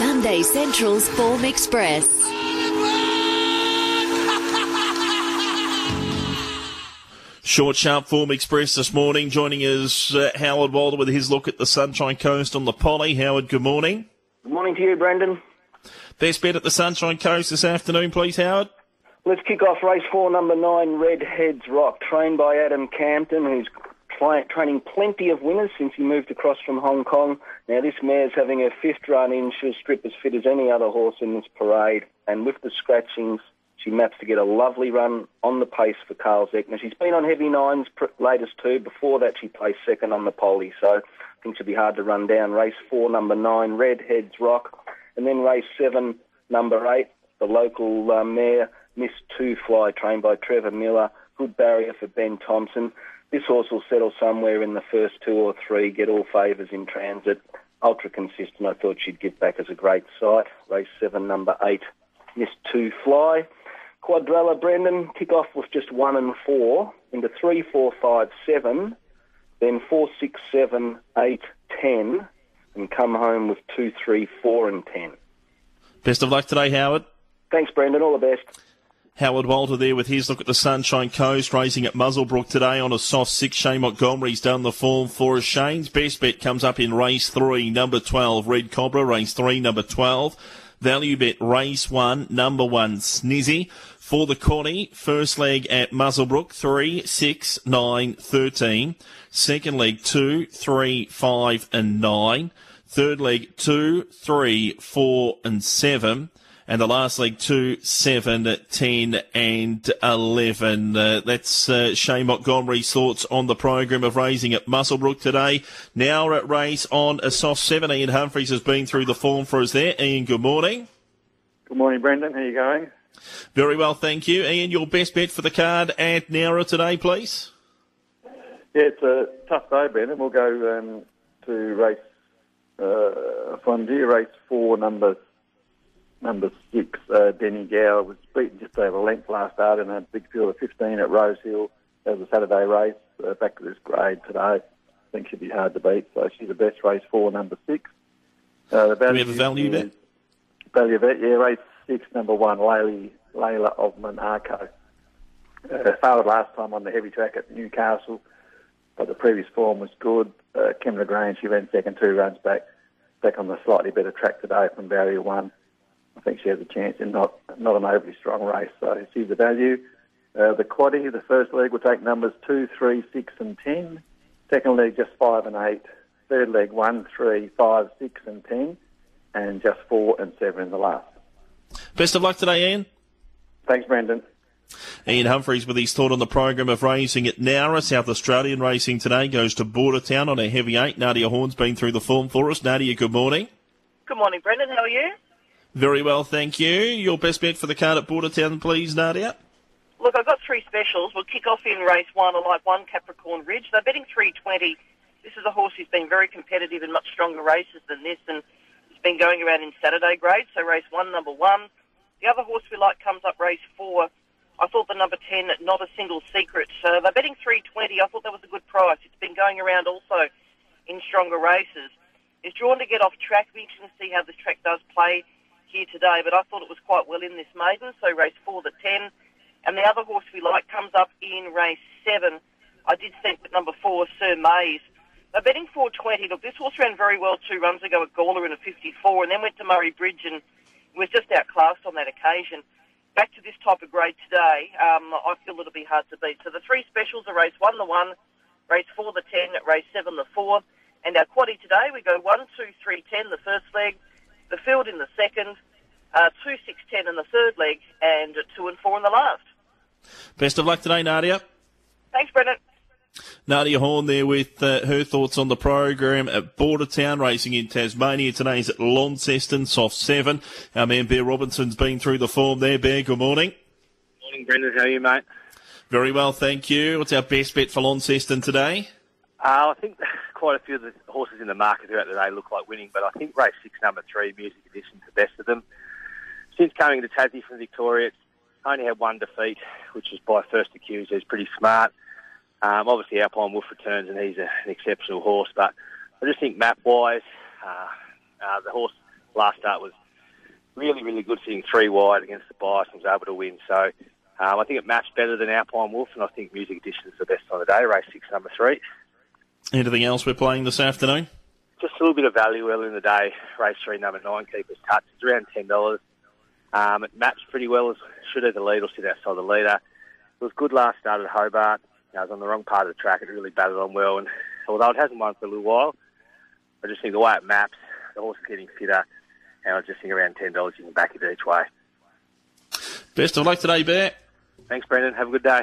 Sunday Central's Form Express. Short, sharp form express this morning. Joining us, uh, Howard Walter with his look at the Sunshine Coast on the Polly. Howard, good morning. Good morning to you, Brendan. Best bet at the Sunshine Coast this afternoon, please, Howard. Let's kick off race four, number nine, Red Heads Rock, trained by Adam Campton, who's tra- training plenty of winners since he moved across from Hong Kong. Now, this mare's having her fifth run in. She'll strip as fit as any other horse in this parade. And with the scratchings, she maps to get a lovely run on the pace for Carl Zeckner. She's been on heavy nines, pr- latest two. Before that, she placed second on the pole. So I think she'll be hard to run down. Race four, number nine, Redheads Rock. And then race seven, number eight, the local uh, mare, Miss Two Fly, trained by Trevor Miller. Good barrier for Ben Thompson. This horse will settle somewhere in the first two or three, get all favours in transit. Ultra consistent. I thought she'd get back as a great sight. Race seven, number eight, Miss Two Fly. Quadrella Brendan kick off with just one and four into three, four, five, seven, then four, six, seven, eight, ten, and come home with two, three, four, and ten. Best of luck today, Howard. Thanks, Brendan. All the best. Howard Walter there with his look at the Sunshine Coast, racing at Muswellbrook today on a soft six. Shane Montgomery's done the form for us. Shane's best bet comes up in race three, number 12, Red Cobra, race three, number 12. Value bet race one, number one, Snizzy. For the Connie, first leg at Muswellbrook, three, six, nine, thirteen. Second leg, two, three, five, and nine. Third leg, two, three, four, and seven. And the last leg, two, seven, ten, and eleven. Uh, that's uh, Shane Montgomery's thoughts on the program of raising at Muswellbrook today. Now at race on a soft seven. Ian Humphreys has been through the form for us there. Ian, good morning. Good morning, Brendan. How are you going? Very well, thank you. Ian, your best bet for the card at Nowra today, please? Yeah, it's a tough day, Brendan. We'll go um, to race uh, Fondue, race four, number number six, uh, Denny Gower was beaten just over a length last start in a big field of 15 at Rose Hill. That was a Saturday race. Uh, back to this grade today. I think she'd be hard to beat. So she's the best race four, number six. Uh, the Do we have a value bet? Value bet, yeah, race six, number one, Layla, Layla of Monaco. Uh, failed last time on the heavy track at Newcastle, but the previous form was good. Uh, Kim Lagrange, she ran second two runs back, back on the slightly better track today from barrier one. I think she has a chance in not not an overly strong race, so she's the value. Uh, the quaddy, the first leg will take numbers two, three, six, and ten. Second leg just five and eight. Third leg one, three, five, six, and ten, and just four and seven in the last. Best of luck today, Ian. Thanks, Brendan. Ian Humphreys with his thought on the program of racing at Nowra. South Australian racing today goes to Bordertown on a heavy eight. Nadia Horn's been through the form for us. Nadia, good morning. Good morning, Brendan. How are you? Very well, thank you. Your best bet for the card at Bordertown, please, Nadia. Look, I've got three specials. We'll kick off in race one. Like one Capricorn Ridge. They're betting 320. This is a horse who's been very competitive in much stronger races than this, and it's been going around in Saturday grade. So race one, number one. The other horse we like comes up race four. I thought the number 10, Not a Single Secret. Uh, they're betting 320. I thought that was a good price. It's been going around also in stronger races. It's drawn to get off track. We can see how this track does play here today, but I thought it was quite well in this maiden. So race four, the 10. And the other horse we like comes up in race seven. I did think that number four, Sir Mays. They're betting 420. Look, this horse ran very well two runs ago at Gawler in a 54 and then went to Murray Bridge and was just outclassed on that occasion. Back to this type of grade today, um, I feel it'll be hard to beat. So the three specials are race one, the one, race four, the 10, race seven, the four. And our quaddy today, we go one, two, three, ten, the first leg, the field in the second, uh, two, six, ten in the third leg, and two and four in the last. Best of luck today, Nadia. Thanks, Brendan. Nadia Horn there with uh, her thoughts on the program at Bordertown racing in Tasmania. Today's at Launceston, soft seven. Our man Bear Robinson's been through the form there. Bear, good morning. Morning, Brendan. How are you, mate? Very well, thank you. What's our best bet for Launceston today? Uh, I think quite a few of the horses in the market throughout the day look like winning, but I think race six, number three, Music Edition's the best of them. Since coming to Tassie from Victoria, it's only had one defeat, which is by First Accused, who's pretty smart. Um, obviously, Alpine Wolf returns, and he's a, an exceptional horse. But I just think map-wise, uh, uh, the horse last start was really, really good, sitting three wide against the bias and was able to win. So um, I think it matched better than Alpine Wolf, and I think Music Edition is the best on the day, race six, number three. Anything else we're playing this afternoon? Just a little bit of value early in the day. Race three, number nine, Keeper's Touch. It's around $10. Um, it matched pretty well. As should have the lead or sit outside the leader. It was good last start at Hobart. You know, it was on the wrong part of the track. It really batted on well. And although it hasn't won for a little while, I just think the way it maps, the horse is getting fitter, and I just think around $10 you can back it each way. Best of luck today, Bear. Thanks, Brendan. Have a good day.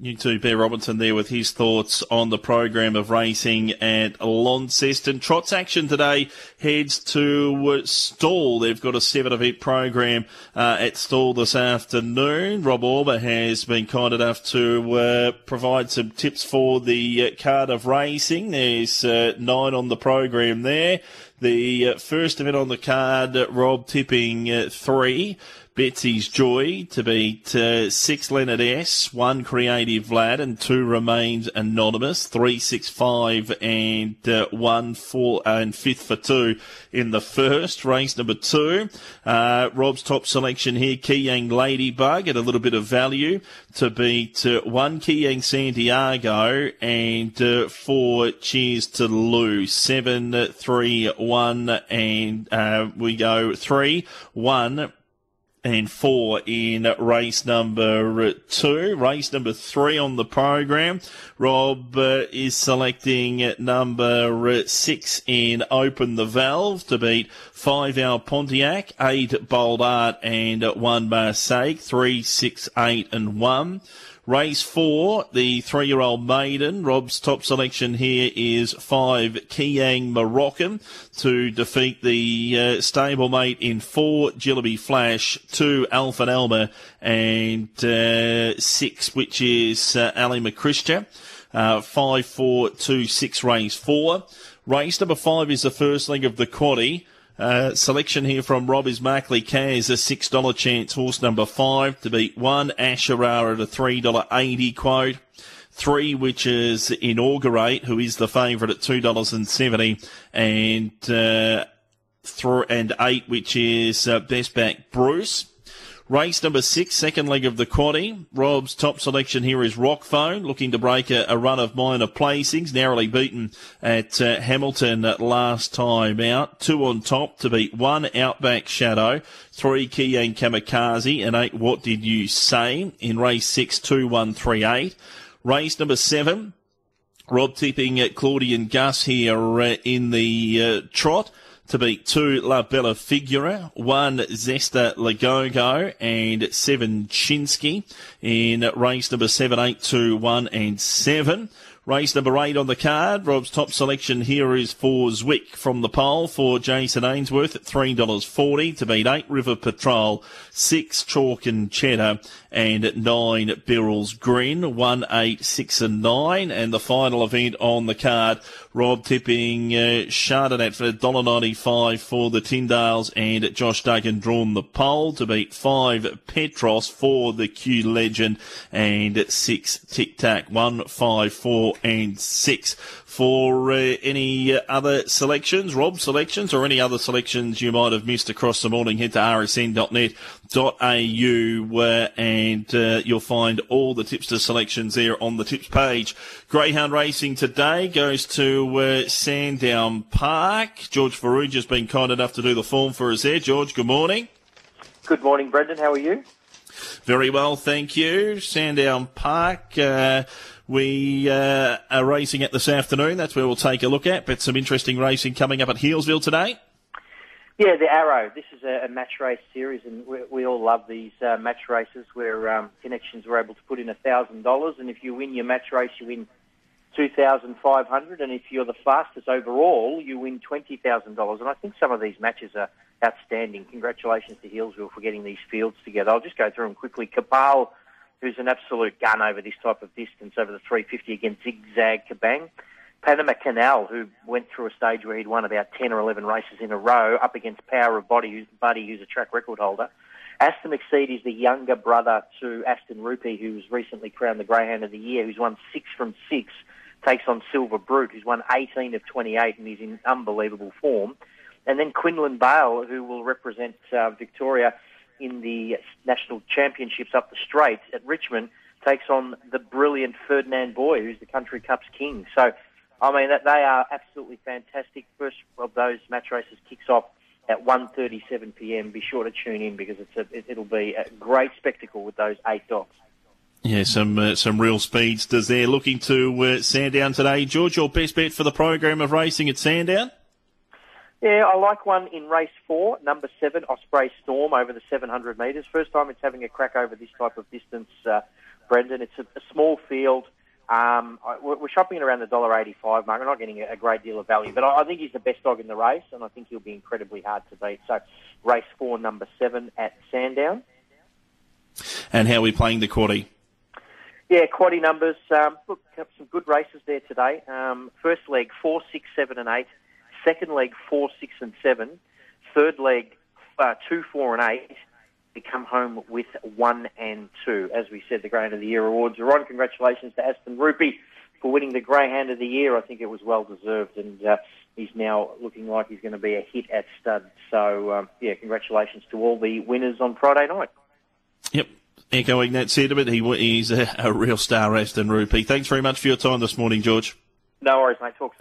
You too, Bear Robinson there with his thoughts on the program of racing at Launceston. Trot's action today heads to Stawell. They've got a seven event program uh, at Stawell this afternoon. Rob Auber has been kind enough to uh, provide some tips for the uh, card of racing. There's uh, nine on the program there. The uh, first event on the card, Rob tipping uh, three. Betsy's Joy to beat uh, six Leonard S, one Creative Vlad, and two remains anonymous. Three, six, five, and uh, one four and fifth for two in the first race number two. Uh, Rob's top selection here, Keayang Ladybug at a little bit of value to beat uh, one Keayang Santiago and uh, four Cheers to Lou. Seven, three, one, and uh, we go three, one and four in race number two. Race number three on the program. Rob uh, is selecting number six in Open the Valve to beat five Hour Pontiac, eight Bold Art, and one Marseille. Three, six, eight, and one. Race four, the three-year-old maiden. Rob's top selection here is five Keayang Moroccan to defeat the uh, stablemate in four Jillaby Flash, two Alpha Elmer, and uh, six, which is uh, Ali McChristia. Uh, five, four, two, six, race four. Race number five is the first leg of the quaddy. Uh, selection here from Rob is Markley Kaz, a $6 chance, horse number five to beat one, Asherah at a $3.80 quote. Three, which is Inaugurate, who is the favourite at two dollars and seventy, and, uh, th- and eight, which is uh, Best Back Bruce. Race number six, second leg of the quaddy. Rob's top selection here is Rock Phone, looking to break a, a run of minor placings, narrowly beaten at uh, Hamilton last time out. Two on top to beat one Outback Shadow, three Keayang Kamikaze, and eight What Did You Say in race six, two, one, three, eight. Race number seven, Rob tipping at Claudian Gus here uh, in the uh, trot to beat two La Bella Figura, one Zesta Lagogo, and seven Chinsky in race number seven, eight, two, one, and seven. Race number eight on the card. Rob's top selection here is for Zwick from the pole for Jason Ainsworth at $3.40 to beat eight River Patrol, six Chalk and Cheddar, and nine Birrell's Grin, one, eight, six, and nine. And the final event on the card, Rob tipping uh, Chardonnay for $1.95 for the Tyndales and Josh Duggan drawn the pole to beat five Petros for the Q Legend and six Tic Tac, one, five, four, and six. For uh, any other selections, Rob selections, or any other selections you might have missed across the morning, head to rsn.net.au uh, and uh, you'll find all the tipster selections there on the tips page. Greyhound racing today goes to uh, Sandown Park. George Farouj has been kind enough to do the form for us there. George, good morning. Good morning, Brendan. How are you? Very well, thank you. Sandown Park. Uh, we uh, are racing it this afternoon. That's where we'll take a look at. But some interesting racing coming up at Healesville today. Yeah, the Arrow. This is a, a match race series, and we, we all love these uh, match races where um, connections are able to put in a thousand dollars, and if you win your match race, you win two thousand five hundred, and if you're the fastest overall, you win twenty thousand dollars. And I think some of these matches are outstanding. Congratulations to Healesville for getting these fields together. I'll just go through them quickly. Cabal, who's an absolute gun over this type of distance, over the 350 against Zigzag Kabang. Panama Canal, who went through a stage where he'd won about 10 or 11 races in a row, up against Power of Body, who's Buddy, who's a track record holder. Aston Exceed is the younger brother to Aston Rupee, who's recently crowned the Greyhound of the Year, who's won six from six, takes on Silver Brute, who's won 18 of 28 and is in unbelievable form. And then Quinlan Bale, who will represent uh, Victoria in the national championships up the straight at Richmond, takes on the brilliant Ferdinand Boy, who's the Country Cup's king. So, I mean, they are absolutely fantastic. First of those match races kicks off at 1.37 p.m. Be sure to tune in because it's a, it, will be a great spectacle with those eight dogs. Yeah, some uh, some real speedsters there. Looking to uh, Sandown today, George. Your best bet for the program of racing at Sandown? Yeah, I like one in race four, number seven, Osprey Storm over the 700 metres. First time it's having a crack over this type of distance, uh, Brendan. It's a, a small field. Um, we're shopping around the dollar eighty-five mark. We're not getting a great deal of value, but I think he's the best dog in the race, and I think he'll be incredibly hard to beat. So, race four, number seven at Sandown. And how are we playing the quaddy? Yeah, quaddy numbers. Um, look, some good races there today. Um, first leg, four, six, seven, and eight. Second leg, four, six, and seven. Third leg, uh, two, four, and eight. We come home with one and two. As we said, the Greyhound of the Year awards are on. Congratulations to Aston Rupee for winning the Greyhound of the Year. I think it was well deserved, and uh, he's now looking like he's going to be a hit at stud. So, um, yeah, congratulations to all the winners on Friday night. Yep. Echoing that sentiment, he, he's a, a real star, Aston Rupee. Thanks very much for your time this morning, George. No worries, mate. Talk soon.